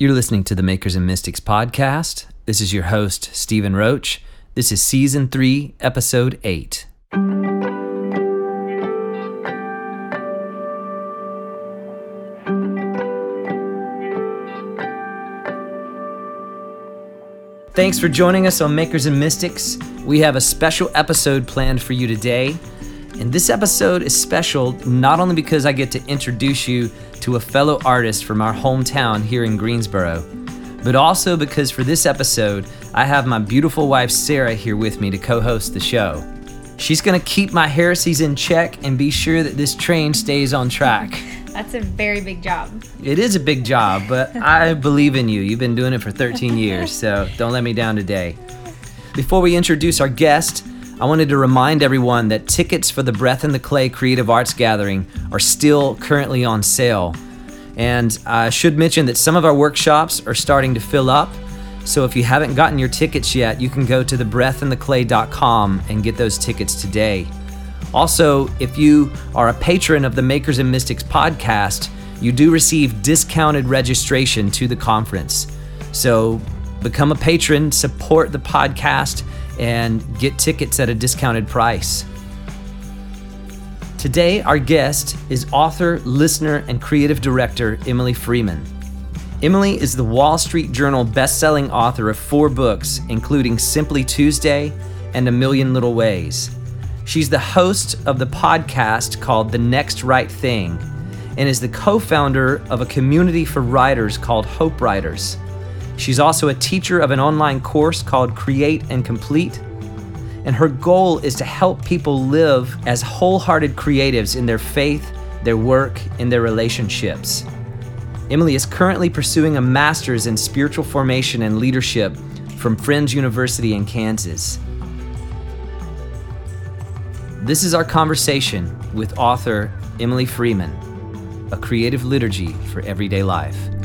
You're listening to the Makers and Mystics podcast. This is your host, Stephen Roach. This is season three, episode eight. Thanks for joining us on Makers and Mystics. We have a special episode planned for you today. And this episode is special not only because I get to introduce you to a fellow artist from our hometown here in Greensboro, but also because for this episode, I have my beautiful wife Sarah here with me to co host the show. She's gonna keep my heresies in check and be sure that this train stays on track. That's a very big job. It is a big job, but I believe in you. You've been doing it for 13 years, so don't let me down today. Before we introduce our guest, I wanted to remind everyone that tickets for the Breath in the Clay Creative Arts Gathering are still currently on sale. And I should mention that some of our workshops are starting to fill up. So if you haven't gotten your tickets yet, you can go to thebreathintheclay.com and get those tickets today. Also, if you are a patron of the Makers and Mystics podcast, you do receive discounted registration to the conference. So become a patron, support the podcast, and get tickets at a discounted price. Today, our guest is author, listener, and creative director Emily Freeman. Emily is the Wall Street Journal best-selling author of four books, including Simply Tuesday and A Million Little Ways. She's the host of the podcast called The Next Right Thing and is the co founder of a community for writers called Hope Writers. She's also a teacher of an online course called Create and Complete. And her goal is to help people live as wholehearted creatives in their faith, their work, and their relationships. Emily is currently pursuing a master's in spiritual formation and leadership from Friends University in Kansas. This is our conversation with author Emily Freeman, A Creative Liturgy for Everyday Life.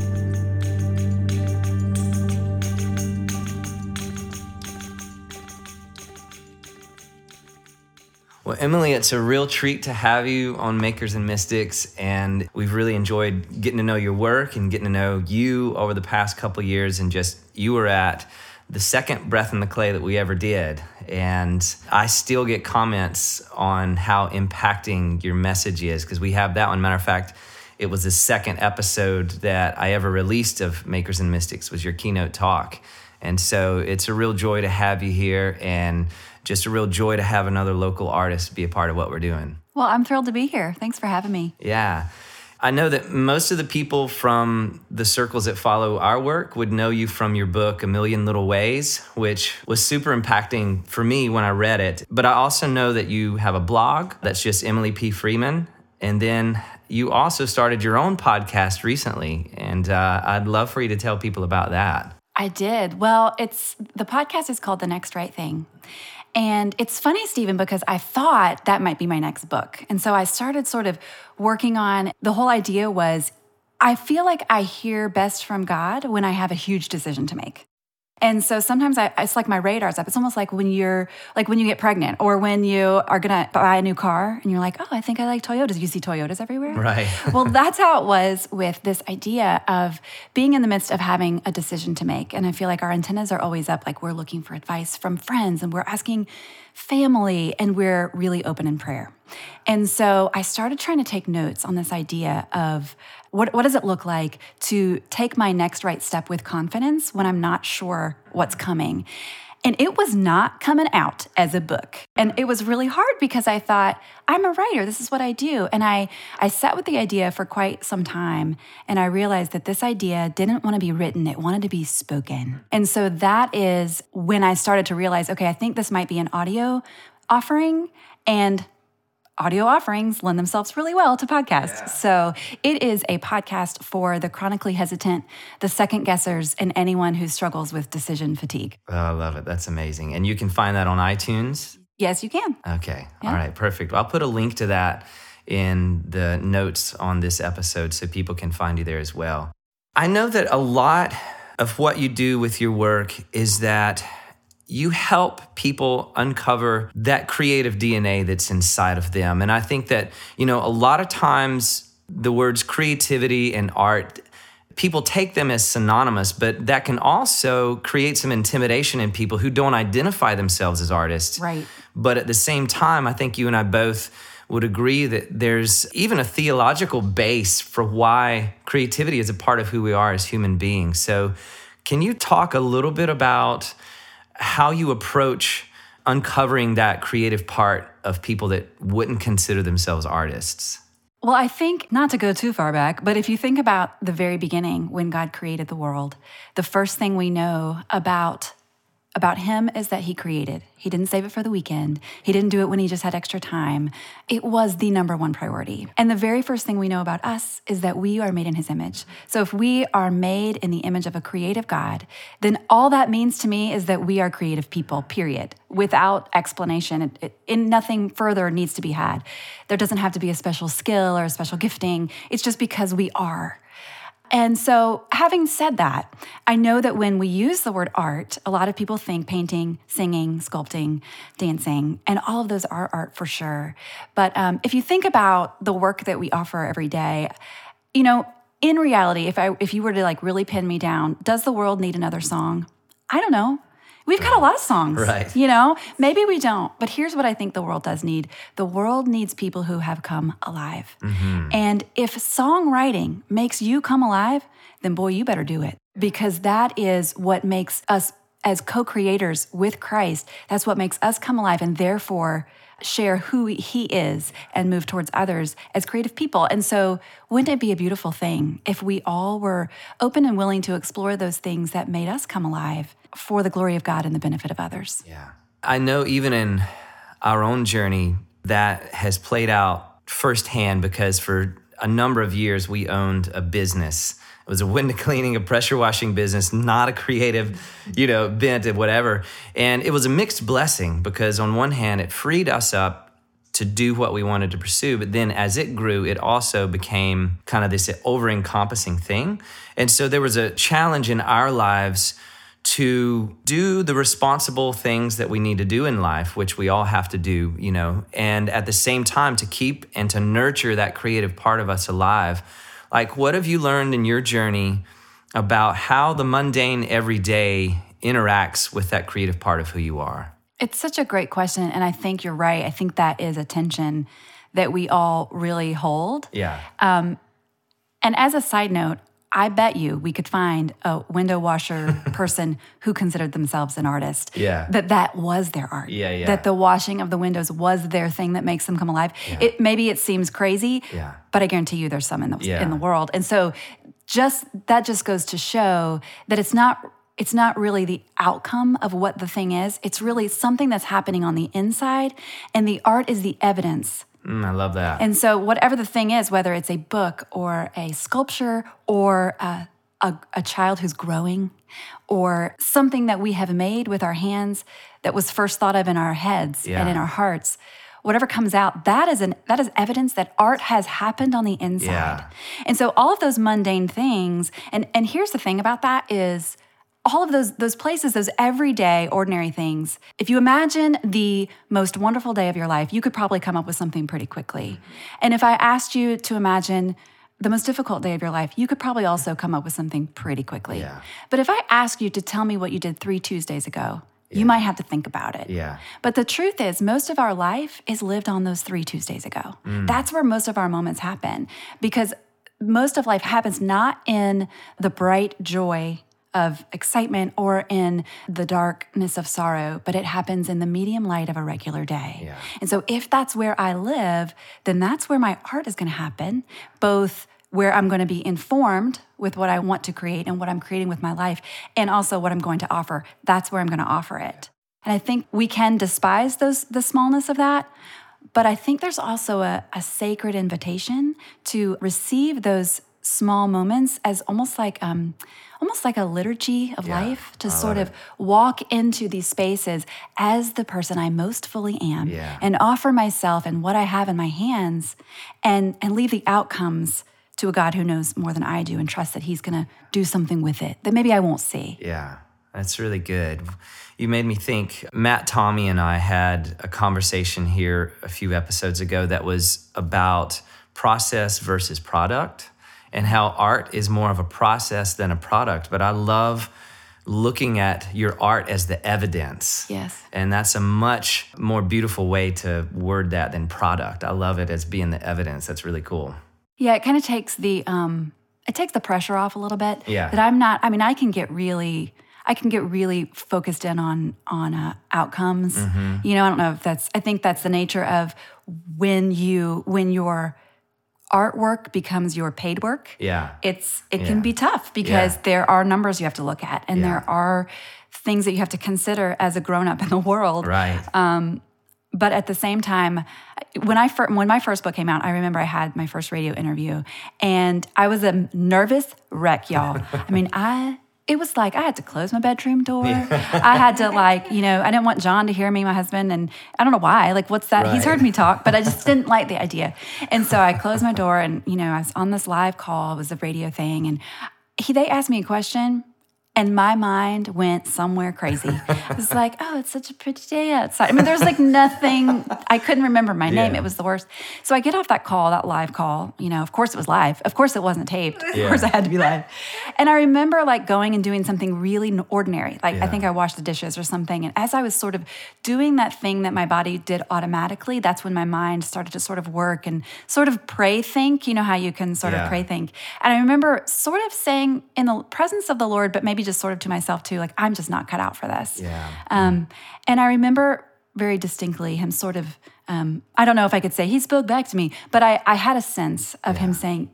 Emily, it's a real treat to have you on Makers and Mystics, and we've really enjoyed getting to know your work and getting to know you over the past couple years. And just you were at the second Breath in the Clay that we ever did, and I still get comments on how impacting your message is because we have that one. Matter of fact, it was the second episode that I ever released of Makers and Mystics was your keynote talk, and so it's a real joy to have you here and just a real joy to have another local artist be a part of what we're doing. Well, I'm thrilled to be here. Thanks for having me. Yeah. I know that most of the people from the circles that follow our work would know you from your book, A Million Little Ways, which was super impacting for me when I read it. But I also know that you have a blog that's just Emily P. Freeman. And then you also started your own podcast recently. And uh, I'd love for you to tell people about that. I did. Well, it's the podcast is called The Next Right Thing. And it's funny, Stephen, because I thought that might be my next book. And so I started sort of working on the whole idea was I feel like I hear best from God when I have a huge decision to make. And so sometimes I, it's like my radar's up. It's almost like when you're like when you get pregnant or when you are gonna buy a new car and you're like, oh, I think I like Toyotas. You see Toyotas everywhere. Right. well, that's how it was with this idea of being in the midst of having a decision to make. And I feel like our antennas are always up, like we're looking for advice from friends and we're asking family and we're really open in prayer. And so I started trying to take notes on this idea of what, what does it look like to take my next right step with confidence when I'm not sure what's coming? And it was not coming out as a book. And it was really hard because I thought, I'm a writer. This is what I do. And I, I sat with the idea for quite some time. And I realized that this idea didn't want to be written, it wanted to be spoken. And so that is when I started to realize okay, I think this might be an audio offering. And audio offerings lend themselves really well to podcasts. Yeah. So it is a podcast for the chronically hesitant, the second guessers, and anyone who struggles with decision fatigue. Oh, I love it. That's amazing. And you can find that on iTunes? Yes, you can. Okay. Yeah. All right. Perfect. Well, I'll put a link to that in the notes on this episode so people can find you there as well. I know that a lot of what you do with your work is that you help people uncover that creative DNA that's inside of them. And I think that, you know, a lot of times the words creativity and art people take them as synonymous, but that can also create some intimidation in people who don't identify themselves as artists. Right. But at the same time, I think you and I both would agree that there's even a theological base for why creativity is a part of who we are as human beings. So, can you talk a little bit about how you approach uncovering that creative part of people that wouldn't consider themselves artists? Well, I think not to go too far back, but if you think about the very beginning when God created the world, the first thing we know about about him is that he created. He didn't save it for the weekend. He didn't do it when he just had extra time. It was the number one priority. And the very first thing we know about us is that we are made in his image. So if we are made in the image of a creative God, then all that means to me is that we are creative people, period, without explanation. It, it, nothing further needs to be had. There doesn't have to be a special skill or a special gifting. It's just because we are. And so, having said that, I know that when we use the word art, a lot of people think painting, singing, sculpting, dancing, and all of those are art for sure. But um, if you think about the work that we offer every day, you know, in reality, if I if you were to like really pin me down, does the world need another song? I don't know. We've got a lot of songs. Right. You know, maybe we don't, but here's what I think the world does need the world needs people who have come alive. Mm-hmm. And if songwriting makes you come alive, then boy, you better do it because that is what makes us as co creators with Christ, that's what makes us come alive and therefore share who he is and move towards others as creative people. And so, wouldn't it be a beautiful thing if we all were open and willing to explore those things that made us come alive for the glory of God and the benefit of others? Yeah. I know even in our own journey, that has played out firsthand because for a number of years we owned a business it was a window cleaning, a pressure washing business, not a creative, you know, bent of whatever. And it was a mixed blessing because on one hand, it freed us up to do what we wanted to pursue. But then as it grew, it also became kind of this over encompassing thing. And so there was a challenge in our lives to do the responsible things that we need to do in life, which we all have to do, you know, and at the same time to keep and to nurture that creative part of us alive like, what have you learned in your journey about how the mundane everyday interacts with that creative part of who you are? It's such a great question. And I think you're right. I think that is a tension that we all really hold. Yeah. Um, and as a side note, I bet you we could find a window washer person who considered themselves an artist. Yeah. That that was their art. Yeah, yeah. That the washing of the windows was their thing that makes them come alive. Yeah. It maybe it seems crazy, yeah. but I guarantee you there's some in the yeah. in the world. And so just that just goes to show that it's not it's not really the outcome of what the thing is. It's really something that's happening on the inside and the art is the evidence Mm, I love that. And so, whatever the thing is, whether it's a book or a sculpture or a, a, a, child who's growing or something that we have made with our hands that was first thought of in our heads yeah. and in our hearts, whatever comes out, that is an that is evidence that art has happened on the inside. Yeah. And so, all of those mundane things, and and here's the thing about that is all of those those places those everyday ordinary things if you imagine the most wonderful day of your life you could probably come up with something pretty quickly and if i asked you to imagine the most difficult day of your life you could probably also come up with something pretty quickly yeah. but if i ask you to tell me what you did three tuesdays ago yeah. you might have to think about it yeah but the truth is most of our life is lived on those three tuesdays ago mm. that's where most of our moments happen because most of life happens not in the bright joy of excitement or in the darkness of sorrow, but it happens in the medium light of a regular day. Yeah. And so if that's where I live, then that's where my art is going to happen, both where I'm going to be informed with what I want to create and what I'm creating with my life, and also what I'm going to offer. That's where I'm going to offer it. And I think we can despise those the smallness of that, but I think there's also a, a sacred invitation to receive those small moments as almost like um, almost like a liturgy of yeah, life to I sort of walk into these spaces as the person I most fully am yeah. and offer myself and what I have in my hands and and leave the outcomes to a God who knows more than I do and trust that he's going to do something with it that maybe I won't see. Yeah. That's really good. You made me think. Matt Tommey and I had a conversation here a few episodes ago that was about process versus product and how art is more of a process than a product. But I love looking at your art as the evidence. Yes. And that's a much more beautiful way to word that than product. I love it as being the evidence. That's really cool. Yeah, it kind of takes the um it takes the pressure off a little bit. Yeah. That I'm not I mean, I can get really I can get really focused in on on uh, outcomes. Mm-hmm. You know, I don't know if that's I think that's the nature of when you when your artwork becomes your paid work. Yeah. It's it Yeah. can be tough because Yeah. there are numbers you have to look at and Yeah. there are things that you have to consider as a grown up in the world Right. Um, but at the same time when i fir- when my first book came out i remember i had my first radio interview and i was a nervous wreck y'all i mean i it was like i had to close my bedroom door. I had to like you know i didn't want john to hear me my husband and i don't know why like what's that? He's heard me talk but i just didn't like the idea. And so i closed my door and you know i was on this live call it was a radio thing and he they asked me a question and my mind went somewhere crazy. It was like, oh, it's such a pretty day outside. I mean, there's like nothing, I couldn't remember my name. Yeah. It was the worst. So I get off that call, that live call. You know, of course it was live. Of course it wasn't taped. Of course it had to be live. And I remember like going and doing something really ordinary. Like I think I washed the dishes or something. And as I was sort of doing that thing that my body did automatically, that's when my mind started to sort of work and sort of pray think. You know how you can sort Yeah. of pray think. And I remember sort of saying in the presence of the Lord, but maybe just sort of to myself too, like, I'm just not cut out for this. Yeah. Um, and I remember very distinctly him sort of, um, I don't know if I could say he spoke back to me, but I, I had a sense of him saying,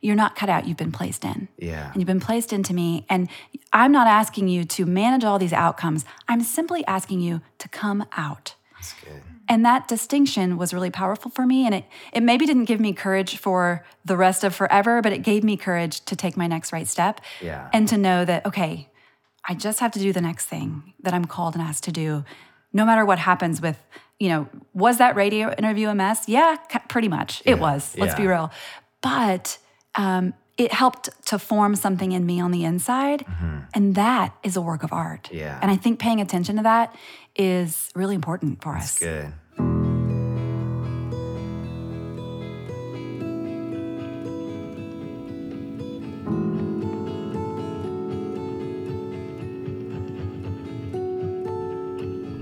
You're not cut out, you've been placed in. Yeah. And you've been placed into me. And I'm not asking you to manage all these outcomes. I'm simply asking you to come out. That's good. And that distinction was really powerful for me. And it, it maybe didn't give me courage for the rest of forever, but it gave me courage to take my next right step Yeah. and to know that, okay, I just have to do the next thing that I'm called and asked to do, no matter what happens with, you know, was that radio interview a mess? Yeah, pretty much. It was. Let's be real. But um, it helped to form something in me on the inside. And that is a work of art. Mm-hmm. Yeah. And I think paying attention to that is really important for us. Good.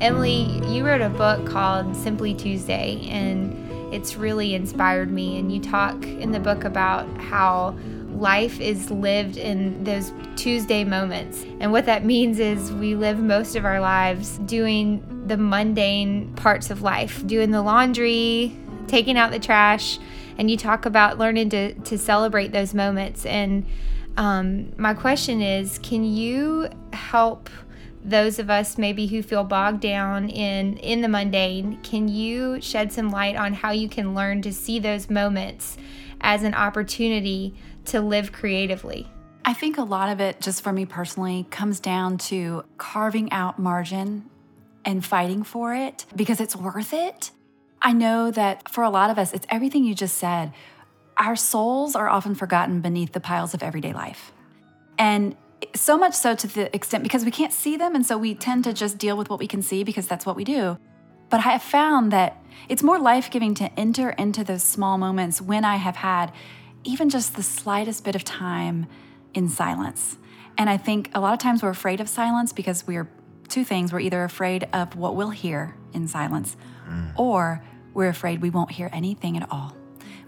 Emily, you wrote a book called Simply Tuesday, and it's really inspired me. And you talk in the book about how life is lived in those Tuesday moments. And what that means is we live most of our lives doing the mundane parts of life, doing the laundry, taking out the trash. And you talk about learning to, to celebrate those moments. And um, my question is can you help? Those of us maybe who feel bogged down in in the mundane can you shed some light on how you can learn to see those moments as an opportunity to live creatively I think a lot of it, just for me personally, comes down to carving out margin and fighting for it because it's worth it. I know that for a lot of us, it's everything you just said. Our souls are often forgotten beneath the piles of everyday life. And so much so to the extent because we can't see them. And so we tend to just deal with what we can see because that's what we do. But I have found that it's more life giving to enter into those small moments when I have had even just the slightest bit of time in silence. And I think a lot of times we're afraid of silence because we're two things. We're either afraid of what we'll hear in silence, mm. or we're afraid we won't hear anything at all,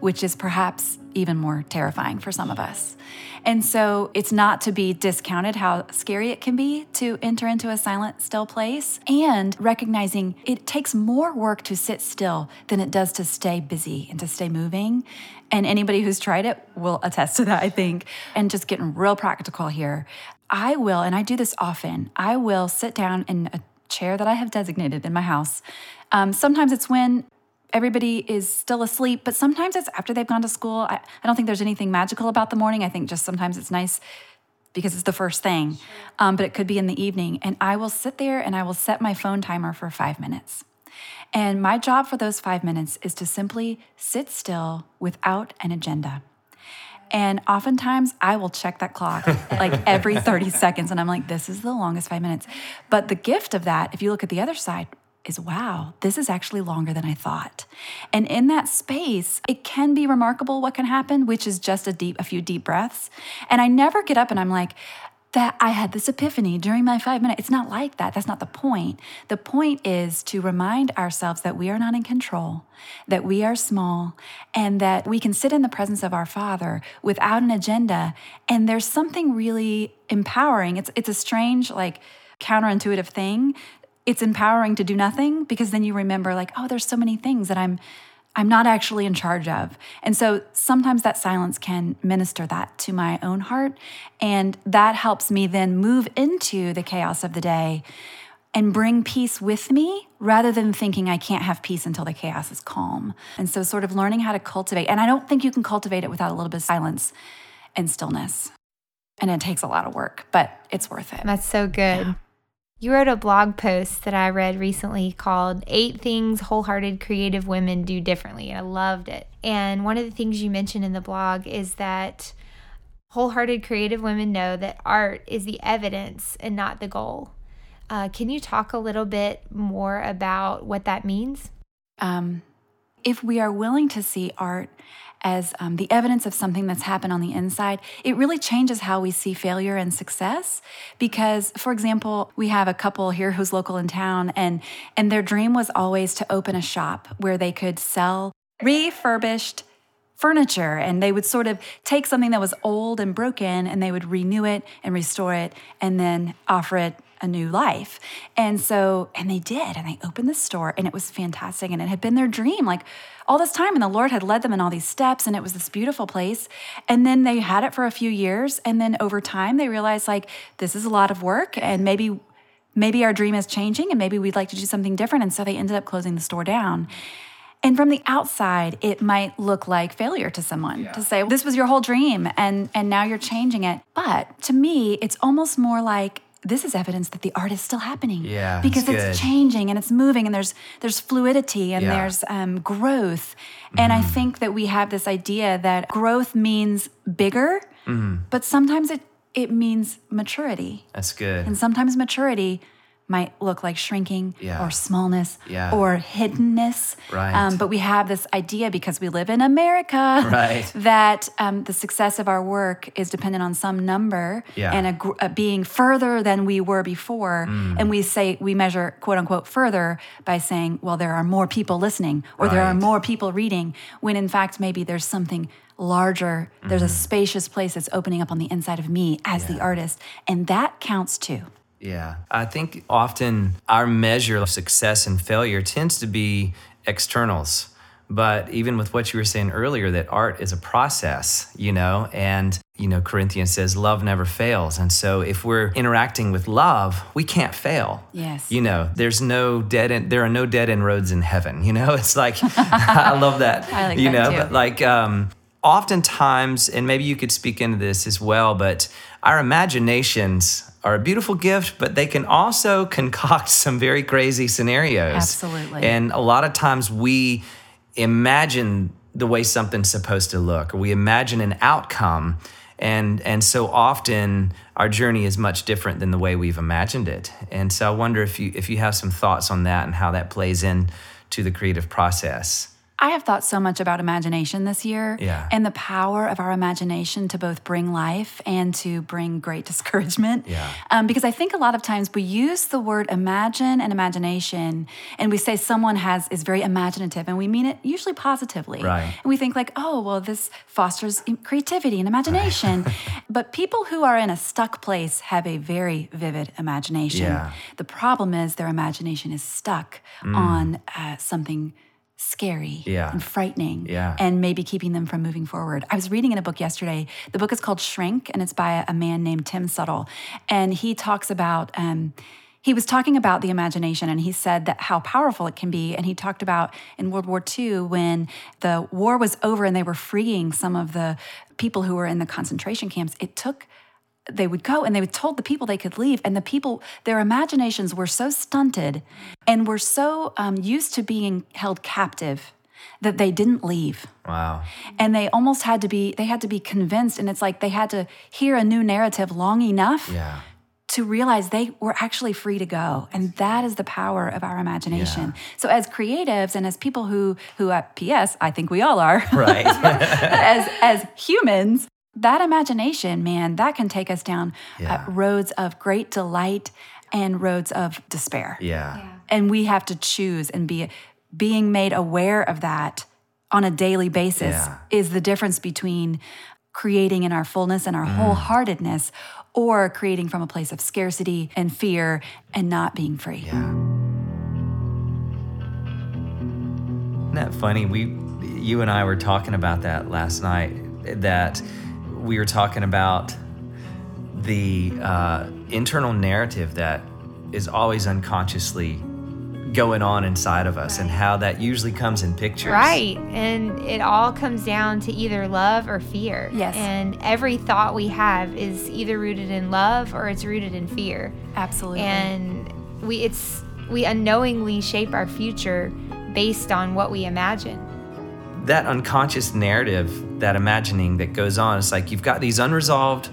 which is perhaps even more terrifying for some of us. And so it's not to be discounted how scary it can be to enter into a silent, still place, and recognizing it takes more work to sit still than it does to stay busy and to stay moving. And anybody who's tried it will attest to that, I think. And just getting real practical here. I will, and I do this often, I will sit down in a chair that I have designated in my house. Um, sometimes it's when everybody is still asleep, but sometimes it's after they've gone to school. I, I don't think there's anything magical about the morning. I think just sometimes it's nice because it's the first thing, um, but it could be in the evening. And I will sit there and I will set my phone timer for five minutes. And my job for those five minutes is to simply sit still without an agenda. And oftentimes I will check that clock like every 30 seconds. And I'm like, this is the longest five minutes. But the gift of that, if you look at the other side, is wow, this is actually longer than I thought. And in that space, it can be remarkable what can happen, which is just a deep, a few deep breaths. And I never get up and I'm like, that I had this epiphany during my five minutes. It's not like that. That's not the point. The point is to remind ourselves that we are not in control, that we are small, and that we can sit in the presence of our Father without an agenda. And there's something really empowering. It's, it's a strange, like, counterintuitive thing it's empowering to do nothing because then you remember like oh there's so many things that i'm i'm not actually in charge of and so sometimes that silence can minister that to my own heart and that helps me then move into the chaos of the day and bring peace with me rather than thinking I can't have peace until the chaos is calm. And so, sort of learning how to cultivate, and I don't think you can cultivate it without a little bit of silence and stillness. And it takes a lot of work, but it's worth it. That's so good. Yeah. You wrote a blog post that I read recently called Eight Things Wholehearted Creative Women Do Differently. I loved it. And one of the things you mentioned in the blog is that wholehearted creative women know that art is the evidence and not the goal. Uh, can you talk a little bit more about what that means? Um, if we are willing to see art as um, the evidence of something that's happened on the inside, it really changes how we see failure and success. Because, for example, we have a couple here who's local in town, and and their dream was always to open a shop where they could sell refurbished furniture and they would sort of take something that was old and broken and they would renew it and restore it and then offer it a new life. And so, and they did, and they opened the store, and it was fantastic. And it had been their dream, like all this time. And the Lord had led them in all these steps, and it was this beautiful place. And then they had it for a few years. And then over time, they realized, like, this is a lot of work, and maybe. Maybe our dream is changing and maybe we'd like to do something different. And so they ended up closing the store down. And from the outside, it might look like failure to someone yeah. to say, well, this was your whole dream and, and now you're changing it. But to me, it's almost more like this is evidence that the art is still happening. Yeah, because it's changing and it's moving and there's there's fluidity and yeah. there's um, growth. Mm-hmm. And I mm-hmm. think that we have this idea that growth means bigger, mm-hmm. but sometimes it it means maturity. That's good. And sometimes maturity might look like shrinking yeah. or smallness yeah. or hiddenness. Right. Um, but we have this idea because we live in America right. that um, the success of our work is dependent on some number yeah. and a, a being further than we were before. Mm. And we say, we measure quote unquote further by saying, well, there are more people listening or right. there are more people reading, when in fact, maybe there's something larger. Mm-hmm. There's a mm-hmm. spacious place that's opening up on the inside of me as the artist. And that counts too. Yeah. I think often our measure of success and failure tends to be externals. But even with what you were saying earlier, that art is a process, you know, and, you know, Corinthians says love never fails. And so if we're interacting with love, we can't fail. Yes. You know, there's no dead end, there are no dead end roads in heaven, you know? It's like, I love that. I like you that know, too. but like, um, oftentimes, and maybe you could speak into this as well, but our imaginations are a beautiful gift, but they can also concoct some very crazy scenarios. Absolutely. And a lot of times we imagine the way something's supposed to look, or we imagine an outcome. And, and so often our journey is much different than the way we've imagined it. And so I wonder if you, if you have some thoughts on that and how that plays in to the creative process. I have thought so much about imagination this year yeah. and the power of our imagination to both bring life and to bring great discouragement. Yeah. Um, because I think a lot of times we use the word imagine and imagination and we say someone has is very imaginative and we mean it usually positively. Right. And we think like, oh, well, this fosters creativity and imagination. Right. but people who are in a stuck place have a very vivid imagination. Yeah. The problem is their imagination is stuck mm. on uh, something scary yeah. and frightening yeah. and maybe keeping them from moving forward. I was reading in a book yesterday. The book is called Shrink and it's by a man named Tim Suttle. And he talks about, um, he was talking about the imagination and he said that how powerful it can be. And he talked about in World War II when the war was over and they were freeing some of the people who were in the concentration camps, it took they would go and they would told the people they could leave. And the people their imaginations were so stunted and were so um, used to being held captive that they didn't leave. Wow. And they almost had to be they had to be convinced. And it's like they had to hear a new narrative long enough yeah. to realize they were actually free to go. And that is the power of our imagination. So as creatives and as people who who at ps i think we all are. Right. as as humans that imagination man that can take us down Yeah. uh, roads of great delight and roads of despair yeah. and we have to choose and be being made aware of that on a daily basis Yeah. is the difference between creating in our fullness and our Mm. wholeheartedness or creating from a place of scarcity and fear and not being free. Yeah. Isn't that funny? We, you and I were talking about that last night. That we were talking about the uh, internal narrative that is always unconsciously going on inside of us, and how that usually comes in pictures. Right. And it all comes down to either love or fear. Yes. And every thought we have is either rooted in love or it's rooted in fear. Absolutely. And we it's we unknowingly shape our future based on what we imagine. That unconscious narrative, that imagining that goes on, it's like you've got these unresolved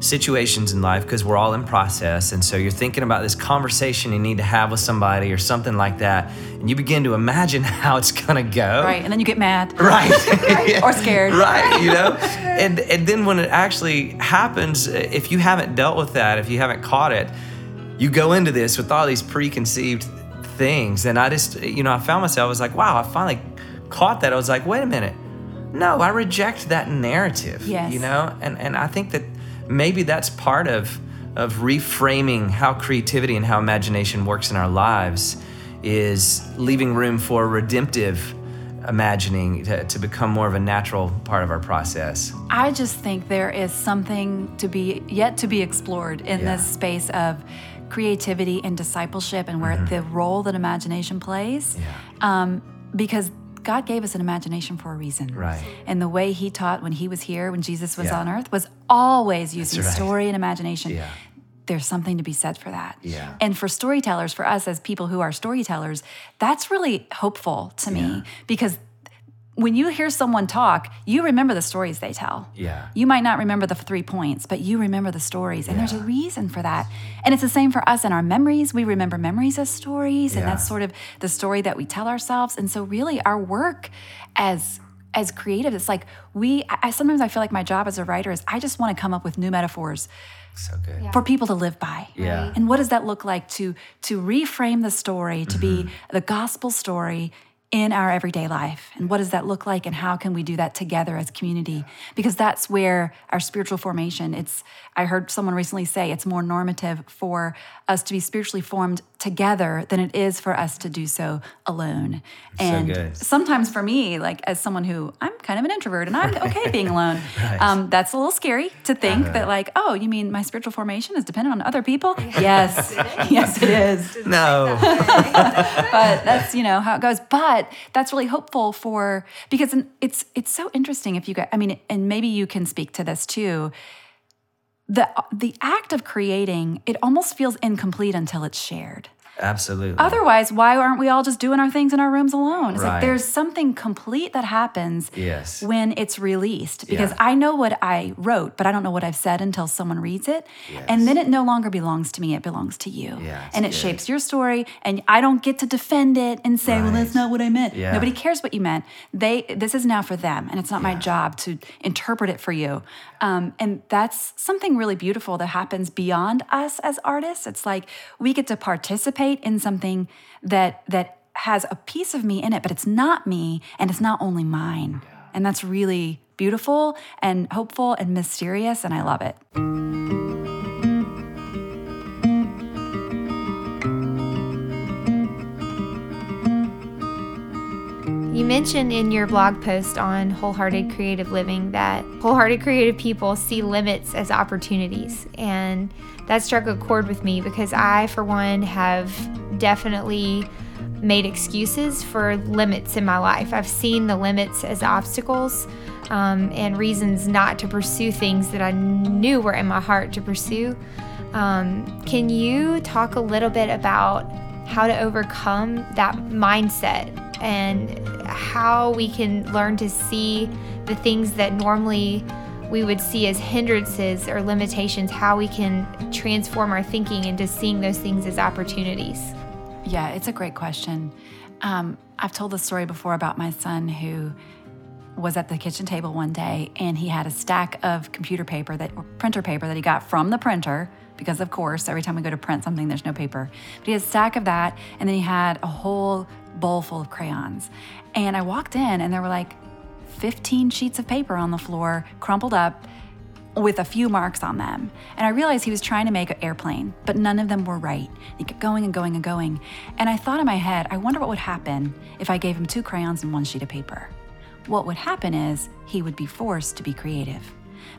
situations in life because we're all in process. And so you're thinking about this conversation you need to have with somebody or something like that. And you begin to imagine how it's going to go. right. And then you get mad. Right. Or scared. right. You know? And, and then when it actually happens, if you haven't dealt with that, if you haven't caught it, you go into this with all these preconceived things. And I just, you know, I found myself, I was like, wow, I finally caught that. I was like, wait a minute. No, I reject that narrative. Yes. You know? And and I think that maybe that's part of of reframing how creativity and how imagination works in our lives is leaving room for redemptive imagining to, to become more of a natural part of our process. I just think there is something to be yet to be explored in Yeah. this space of creativity and discipleship and where the role that imagination plays. Mm-hmm. Yeah. Um, because God gave us an imagination for a reason. Right. And the way he taught when he was here, when Jesus was Yeah. on earth, was always using right. story and imagination. Yeah. There's something to be said for that. Yeah. And for storytellers, for us as people who are storytellers, that's really hopeful to me because when you hear someone talk, you remember the stories they tell. Yeah. You might not remember the three points, but you remember the stories. And there's a reason for that. And it's the same for us in our memories. We remember memories as stories, and Yeah. that's sort of the story that we tell ourselves. And so really our work as as creative, it's like we I, I- sometimes I feel like my job as a writer is I just want to come up with new metaphors So good. for people to live by. Yeah. And what does that look like to to reframe the story to Mm-hmm. be the gospel story in our everyday life? And what does that look like and how can we do that together as community? Because that's where our spiritual formation, it's I heard someone recently say it's more normative for us to be spiritually formed together than it is for us to do so alone. and good. sometimes for me, like as someone who I'm kind of an introvert and I'm okay being alone, um, that's a little scary to think that like, oh, you mean my spiritual formation is dependent on other people? Yes, yes, it is. No. But that's you know how it goes. But that's really hopeful for because it's it's so interesting if you get. I mean, and maybe you can speak to this too. The the act of creating it almost feels incomplete until it's shared. Absolutely. Otherwise, why aren't we all just doing our things in our rooms alone? It's Right. like there's something complete that happens Yes. when it's released because Yeah. I know what I wrote, but I don't know what I've said until someone reads it. Yes. And then it no longer belongs to me, it belongs to you. Yeah, and it good. shapes your story and I don't get to defend it and say, "Well, that's not what I meant." Yeah. Nobody cares what you meant. They this is now for them and it's not my job to interpret it for you. Um, and that's something really beautiful that happens beyond us as artists. It's like we get to participate in something that that has a piece of me in it, but it's not me and it's not only mine. And that's really beautiful and hopeful and mysterious, and I love it. Mentioned in your blog post on Wholehearted Creative Living that wholehearted creative people see limits as opportunities. And that struck a chord with me because I, for one, have definitely made excuses for limits in my life. I've seen the limits as obstacles um, and reasons not to pursue things that I knew were in my heart to pursue. Um, can you talk a little bit about how to overcome that mindset and how we can learn to see the things that normally we would see as hindrances or limitations, how we can transform our thinking into seeing those things as opportunities? Yeah, it's a great question. Um, I've told the story before about my son who was at the kitchen table one day and he had a stack of computer paper that printer paper that he got from the printer because of course every time we go to print something there's no paper but he had a stack of that and then he had a whole bowl full of crayons and i walked in and there were like 15 sheets of paper on the floor, crumpled up with a few marks on them. And I realized he was trying to make an airplane, but none of them were right. He kept going and going and going. And I thought in my head, I wonder what would happen if I gave him two crayons and one sheet of paper. What would happen is he would be forced to be creative.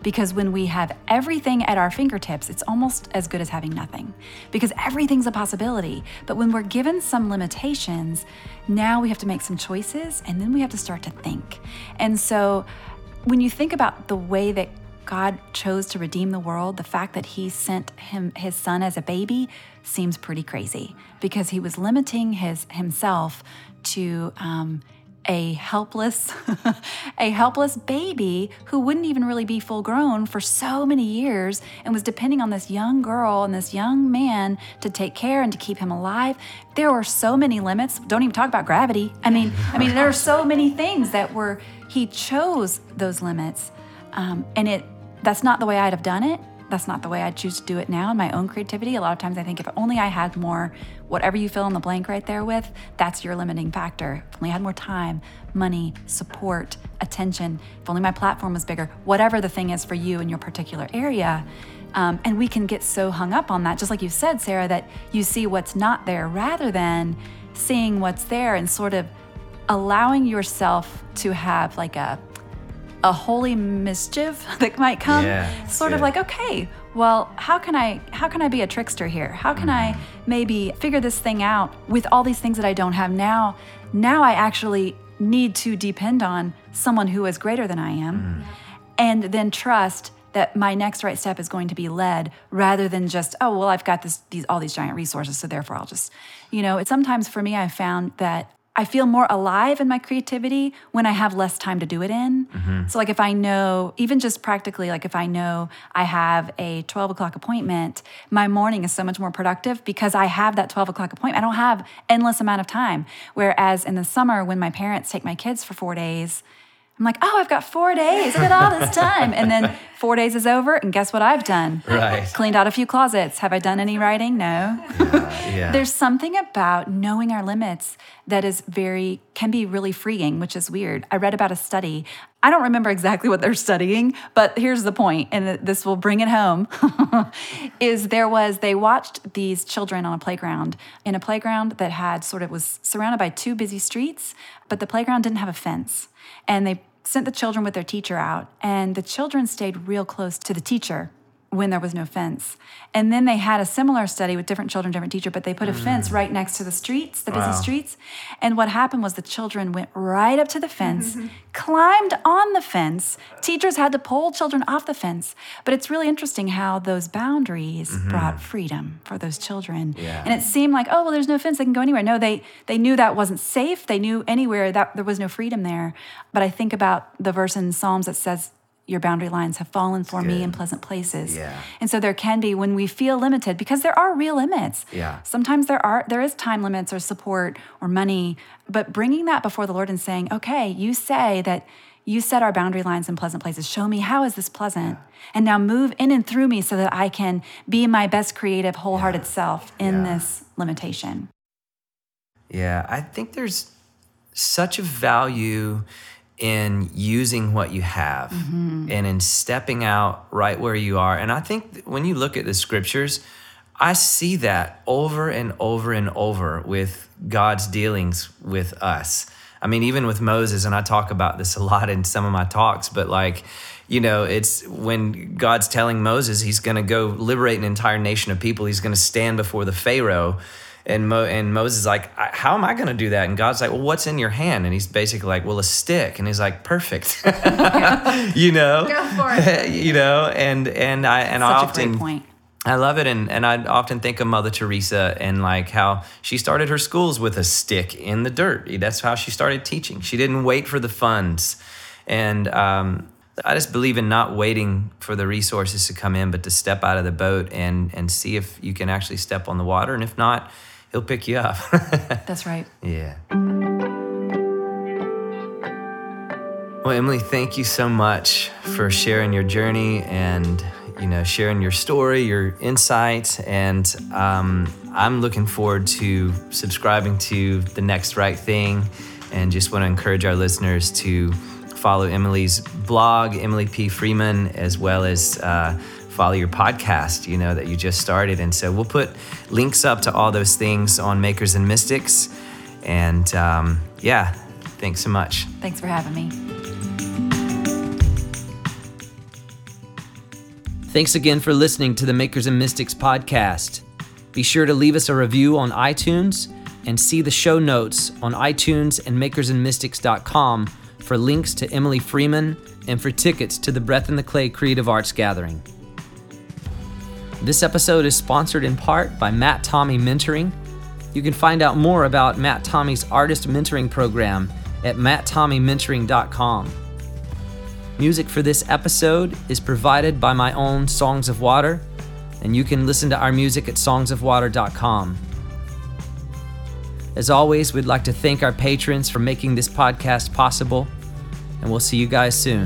Because when we have everything at our fingertips, it's almost as good as having nothing because everything's a possibility. But when we're given some limitations, now we have to make some choices and then we have to start to think. And so when you think about the way that God chose to redeem the world, the fact that he sent him his son as a baby seems pretty crazy because he was limiting his himself to um, a helpless a helpless baby who wouldn't even really be full grown for so many years and was depending on this young girl and this young man to take care and to keep him alive. There were so many limits. Don't even talk about gravity. I mean i mean there are so many things that were he chose those limits. Um, and it that's not the way i'd have done it that's not the way I choose to do it now in my own creativity. A lot of times I think if only I had more, whatever you fill in the blank right there with, that's your limiting factor. If only I had more time, money, support, attention, if only my platform was bigger, whatever the thing is for you in your particular area. Um, and we can get so hung up on that, just like you said, Sarah, that you see what's not there rather than seeing what's there and sort of allowing yourself to have like a a holy mischief that might come. Yeah, sort of like okay well how can i how can i be a trickster here? How can mm-hmm. i maybe figure this thing out with all these things that i don't have now? Now i actually need to depend on someone who is greater than i am mm. and then trust that my next right step is going to be led rather than just oh well i've got this these all these giant resources so therefore i'll just you know it's sometimes for me i've found that I feel more alive in my creativity when I have less time to do it in. Mm-hmm. So, like, if I know, even just practically, like, if I know I have a 12 o'clock appointment, my morning is so much more productive because I have that 12 o'clock appointment. I don't have endless amount of time. Whereas in the summer, when my parents take my kids for four days, I'm like, oh, I've got four days. I've got all this time. And then four days is over, and guess what I've done? Right. Cleaned out a few closets. Have I done any writing? No. Yeah, yeah. There's something about knowing our limits that is very, can be really freeing, which is weird. I read about a study. I don't remember exactly what they're studying, but here's the point, and this will bring it home. is there was, they watched these children on a playground, in a playground that had sort of was surrounded by two busy streets, but the playground didn't have a fence. And they sent the children with their teacher out, and the children stayed real close to the teacher when there was no fence. And then they had a similar study with different children, different teacher, but they put a mm. fence right next to the streets, the busy wow. streets. And what happened was the children went right up to the fence, climbed on the fence. Teachers had to pull children off the fence. But it's really interesting how those boundaries mm-hmm. brought freedom for those children. Yeah. And it seemed like, oh, well, there's no fence, they can go anywhere. No, they they knew that wasn't safe. They knew anywhere that there was no freedom there. But I think about the verse in Psalms that says, your boundary lines have fallen for me in pleasant places. Yeah. And so there can be when we feel limited because there are real limits. Yeah. Sometimes there are there is time limits or support or money, but bringing that before the Lord and saying, "Okay, you say that you set our boundary lines in pleasant places. Show me how is this pleasant? Yeah. And now move in and through me so that I can be my best creative, wholehearted yeah. self in yeah. this limitation." Yeah, I think there's such a value in using what you have mm-hmm. and in stepping out right where you are. And I think when you look at the scriptures, I see that over and over and over with God's dealings with us. I mean, even with Moses, and I talk about this a lot in some of my talks, but like, you know, it's when God's telling Moses he's going to go liberate an entire nation of people, he's going to stand before the Pharaoh and Mo, and Moses is like, how am I going to do that? And God's like, well, what's in your hand? And he's basically like, well, a stick. And he's like, perfect. you know, go for it. you know, and and I and Such I often. I love it, and, and I often think of Mother Teresa and like how she started her schools with a stick in the dirt. That's how she started teaching. She didn't wait for the funds, and um, I just believe in not waiting for the resources to come in, but to step out of the boat and and see if you can actually step on the water, and if not, he'll pick you up. That's right. Yeah. Well, Emily, thank you so much for sharing your journey and you know sharing your story, your insights, and um, I'm looking forward to subscribing to the next right thing, and just want to encourage our listeners to follow Emily's blog, Emily P. Freeman, as well as uh, follow your podcast, you know, that you just started. And so we'll put links up to all those things on Makers and Mystics. And um, yeah, thanks so much. Thanks for having me. Thanks again for listening to the Makers and Mystics podcast. Be sure to leave us a review on iTunes and see the show notes on iTunes and makersandmystics.com for links to Emily Freeman and for tickets to the Breath in the Clay Creative Arts Gathering. This episode is sponsored in part by Matt Tommey Mentoring. You can find out more about Matt Tommey's artist mentoring program at matttommeymentoring.com. Music for this episode is provided by my own Songs of Water, and you can listen to our music at songsofwater.com. As always, we'd like to thank our patrons for making this podcast possible and we'll see you guys soon.